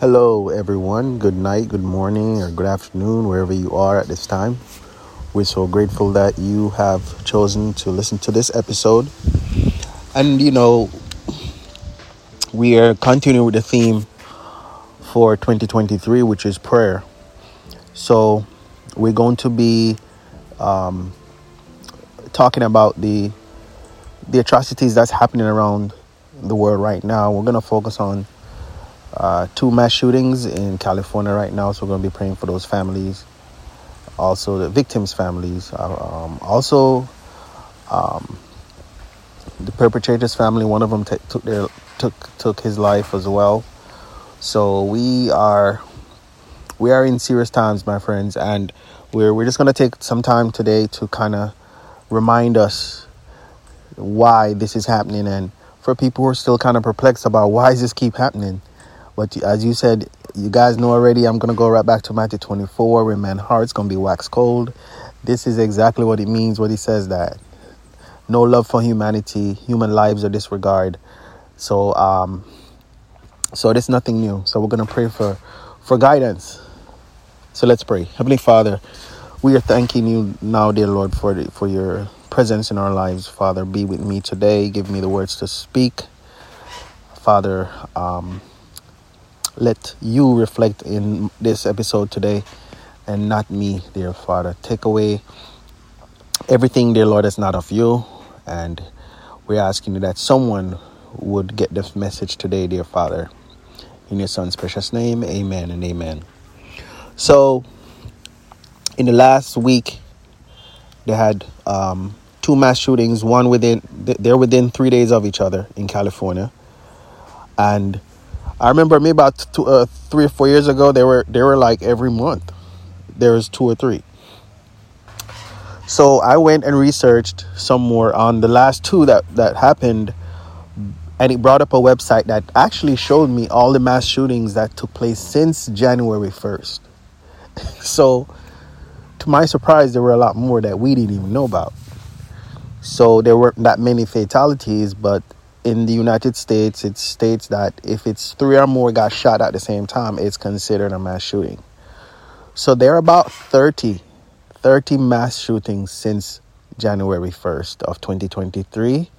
Hello, everyone. Good night, good morning, or good afternoon, wherever you are at this time. We're so grateful that you have chosen to listen to this episode. And, you know, we are continuing with the theme for 2023, which is prayer. So, we're going to be um, talking about the the atrocities that's happening around the world right now. We're going to focus on uh, two mass shootings in California right now, so we're going to be praying for those families. Also, the victims' families. Uh, um, also, um, the perpetrator's family. One of them t- took their took took his life as well. So we are we are in serious times, my friends, and we're we're just going to take some time today to kind of remind us why this is happening and for people who are still kind of perplexed about why does this keep happening but as you said, you guys know already, I'm going to go right back to Matthew 24 where man's heart's going to be wax cold. This is exactly what it means when he says that. No love for humanity, human lives are disregard. So, um, so it's nothing new. So we're going to pray for, for guidance. So let's pray. Heavenly Father, we are thanking you now, dear Lord, for, the, for your presence in our lives. Father, be with me today. Give me the words to speak. Father, um, let you reflect in this episode today and not me, dear Father. Take away everything, dear Lord, that's not of you. And we're asking you that someone would get this message today, dear Father. In your Son's precious name, amen and amen. So, in the last week, they had um, two mass shootings, one within, they're within three days of each other in California. And I remember maybe about two, uh, three or four years ago, they were they were like every month. There was two or three. So I went and researched some more on the last two that that happened, and it brought up a website that actually showed me all the mass shootings that took place since January first. so, to my surprise, there were a lot more that we didn't even know about. So there weren't that many fatalities, but in the United States, it states that if it's three or more got shot at the same time, it's considered a mass shooting. So there are about 30, 30 mass shootings since January 1st of 2023.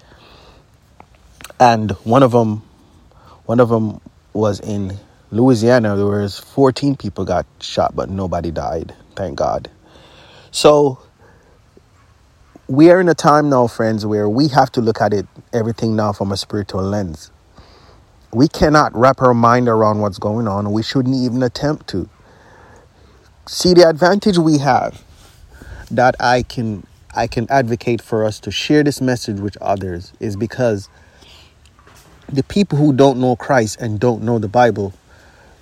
And one of them, one of them was in Louisiana. There was 14 people got shot, but nobody died. Thank God. So we are in a time now, friends, where we have to look at it everything now from a spiritual lens. We cannot wrap our mind around what's going on. We shouldn't even attempt to. See the advantage we have that I can I can advocate for us to share this message with others is because the people who don't know Christ and don't know the Bible,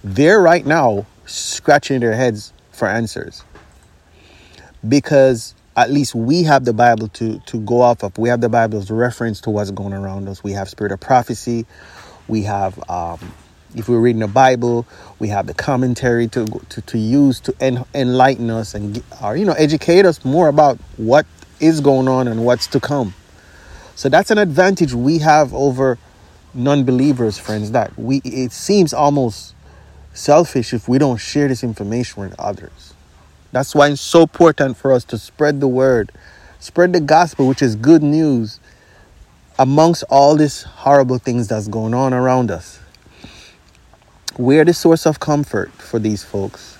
they're right now scratching their heads for answers. Because at least we have the Bible to to go off of. We have the Bible as reference to what's going around us. We have spirit of prophecy. We have, um, if we're reading the Bible, we have the commentary to to, to use to en- enlighten us and or you know educate us more about what is going on and what's to come. So that's an advantage we have over non-believers, friends. That we it seems almost selfish if we don't share this information with others. That's why it's so important for us to spread the word, spread the gospel, which is good news, amongst all these horrible things that's going on around us. We're the source of comfort for these folks.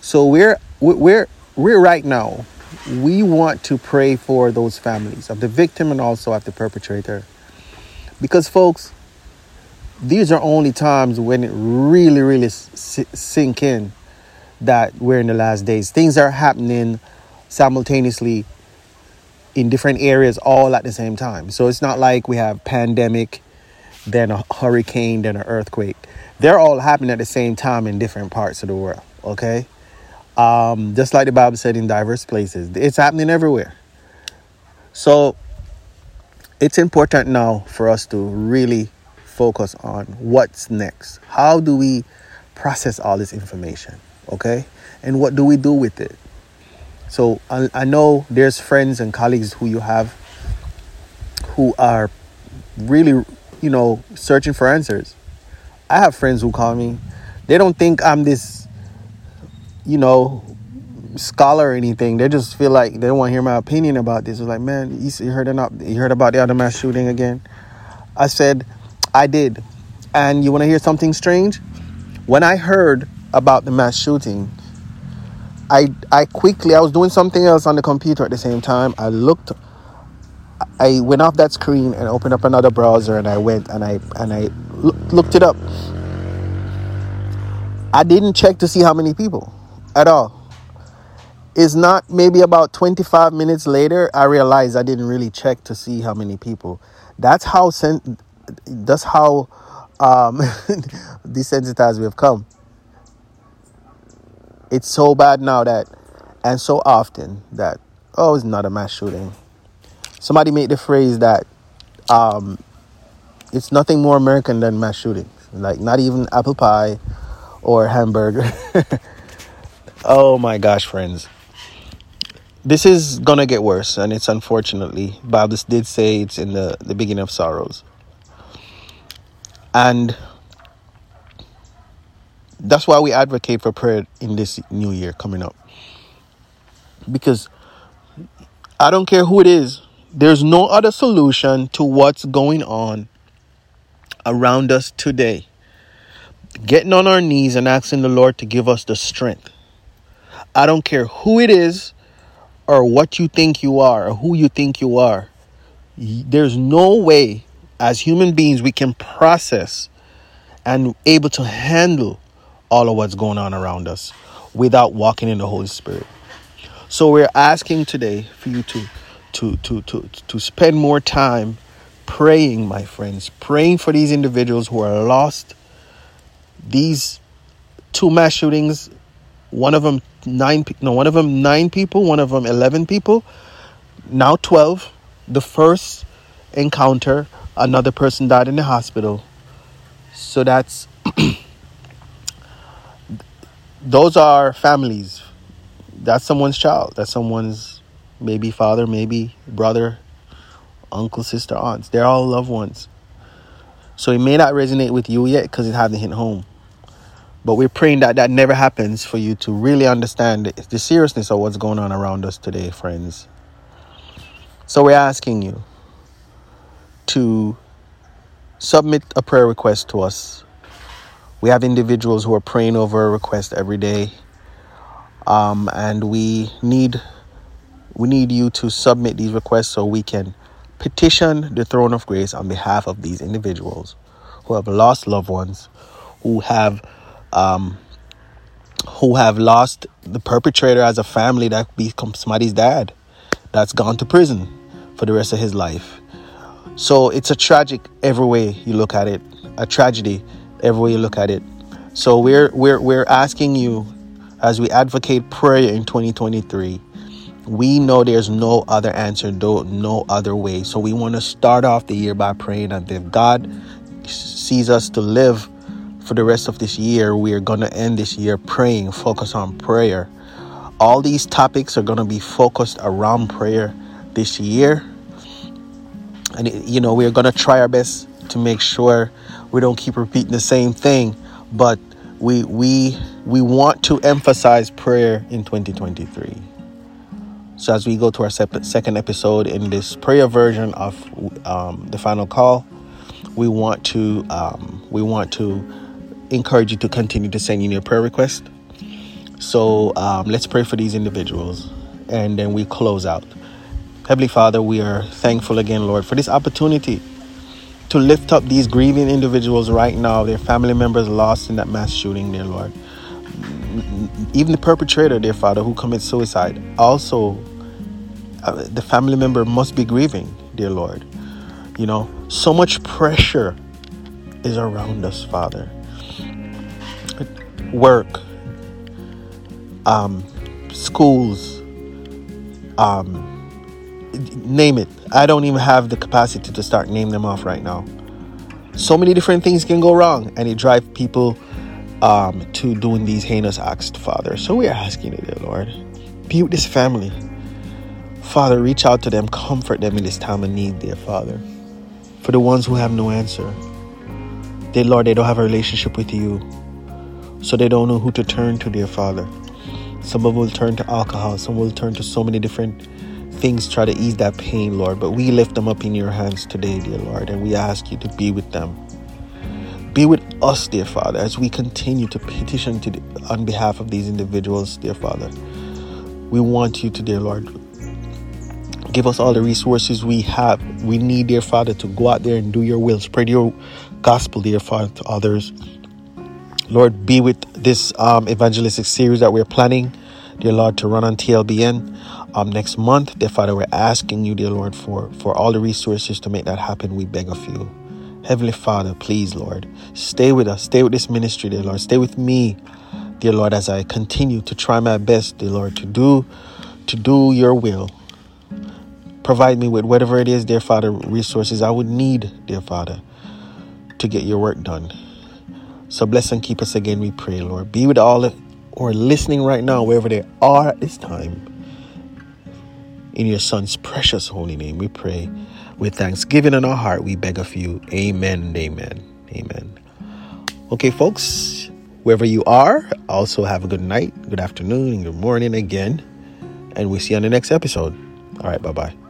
So we're we're we're right now. We want to pray for those families of the victim and also of the perpetrator. Because folks, these are only times when it really, really sink in that we're in the last days. Things are happening simultaneously in different areas all at the same time. So it's not like we have pandemic, then a hurricane, then an earthquake. They're all happening at the same time in different parts of the world. Okay, um, just like the Bible said in diverse places, it's happening everywhere. So it's important now for us to really focus on what's next. How do we process all this information? Okay and what do we do with it so I, I know there's friends and colleagues who you have who are really you know searching for answers i have friends who call me they don't think I'm this, you know, scholar or anything. They just feel like they want to hear my opinion about this. It's like, man, you heard enough. You heard about the other mass shooting again? I said, I did. And you want to hear something strange? When I heard about the mass shooting, I I quickly I was doing something else on the computer at the same time. I looked I went off that screen and opened up another browser and I went and I and I looked it up. I didn't check to see how many people at all. It's not maybe about 25 minutes later I realized I didn't really check to see how many people. That's how sen- that's how um, desensitized we have come. It's so bad now that, and so often that, oh, it's not a mass shooting. Somebody made the phrase that um, it's nothing more American than mass shootings. Like, not even apple pie or hamburger. oh my gosh, friends. This is gonna get worse, and it's unfortunately, Bible did say it's in the, the beginning of sorrows. And that's why we advocate for prayer in this new year coming up. Because I don't care who it is, there's no other solution to what's going on around us today. Getting on our knees and asking the Lord to give us the strength. I don't care who it is or what you think you are or who you think you are. There's no way as human beings we can process and able to handle all of what's going on around us without walking in the Holy Spirit. So we're asking today for you to to to to to spend more time praying, my friends, praying for these individuals who are lost. These two mass shootings, one of them nine no, one of them nine people, one of them 11 people, now 12. The first encounter, another person died in the hospital. So that's those are families. That's someone's child. That's someone's maybe father, maybe brother, uncle, sister, aunts. They're all loved ones. So it may not resonate with you yet because it hasn't hit home. But we're praying that that never happens for you to really understand the seriousness of what's going on around us today, friends. So we're asking you to submit a prayer request to us we have individuals who are praying over a request every day um, and we need we need you to submit these requests so we can petition the throne of grace on behalf of these individuals who have lost loved ones who have um, who have lost the perpetrator as a family that becomes somebody's dad that's gone to prison for the rest of his life. So it's a tragic every way you look at it a tragedy every way you look at it. So we're we're we're asking you as we advocate prayer in 2023. We know there's no other answer, no, no other way. So we want to start off the year by praying that if God sees us to live for the rest of this year, we are going to end this year praying, focus on prayer. All these topics are going to be focused around prayer this year. And, you know, we're going to try our best to make sure we don't keep repeating the same thing, but we we we want to emphasize prayer in 2023. So as we go to our second episode in this prayer version of um, the final call, we want to um, we want to encourage you to continue to send in your prayer request. So um, let's pray for these individuals, and then we close out. Heavenly Father, we are thankful again, Lord, for this opportunity to lift up these grieving individuals right now, their family members lost in that mass shooting, dear Lord. Even the perpetrator, dear Father, who commits suicide, also uh, the family member must be grieving, dear Lord. You know, so much pressure is around us, Father. Work, um, schools, um, name it. I don't even have the capacity to start naming them off right now. So many different things can go wrong, and it drives people um, to doing these heinous acts, Father. So we are asking you, dear Lord, be with this family. Father, reach out to them, comfort them in this time of need, dear Father. For the ones who have no answer, dear Lord, they don't have a relationship with you. so they don't know who to turn to, dear Father. Some will turn to alcohol, some will turn to so many different things, try to ease that pain, Lord. But we lift them up in your hands today, dear Lord, and we ask you to be with them. Be with us, dear Father, as we continue to petition to the, on behalf of these individuals, dear Father. We want you to, dear Lord, give us all the resources we have. We need, dear Father, to go out there and do your will, spread your gospel, dear Father, to others. Lord, be with this um, evangelistic series that we're planning, dear Lord, to run on TLBN um, next month. Dear Father, we're asking you, dear Lord, for, for all the resources to make that happen. We beg of you. Heavenly Father, please, Lord, stay with us. Stay with this ministry, dear Lord. Stay with me, dear Lord, as I continue to try my best, dear Lord, to do to do your will. Provide me with whatever it is, dear Father, resources I would need, dear Father, to get your work done. So bless and keep us again, we pray, Lord. Be with all are listening right now, wherever they are at this time. In your Son's precious holy name, we pray. With thanksgiving in our heart, we beg of you. Amen amen. Amen. Okay, folks, wherever you are, also have a good night, good afternoon, and good morning again. And we'll see you on the next episode. All right, bye bye.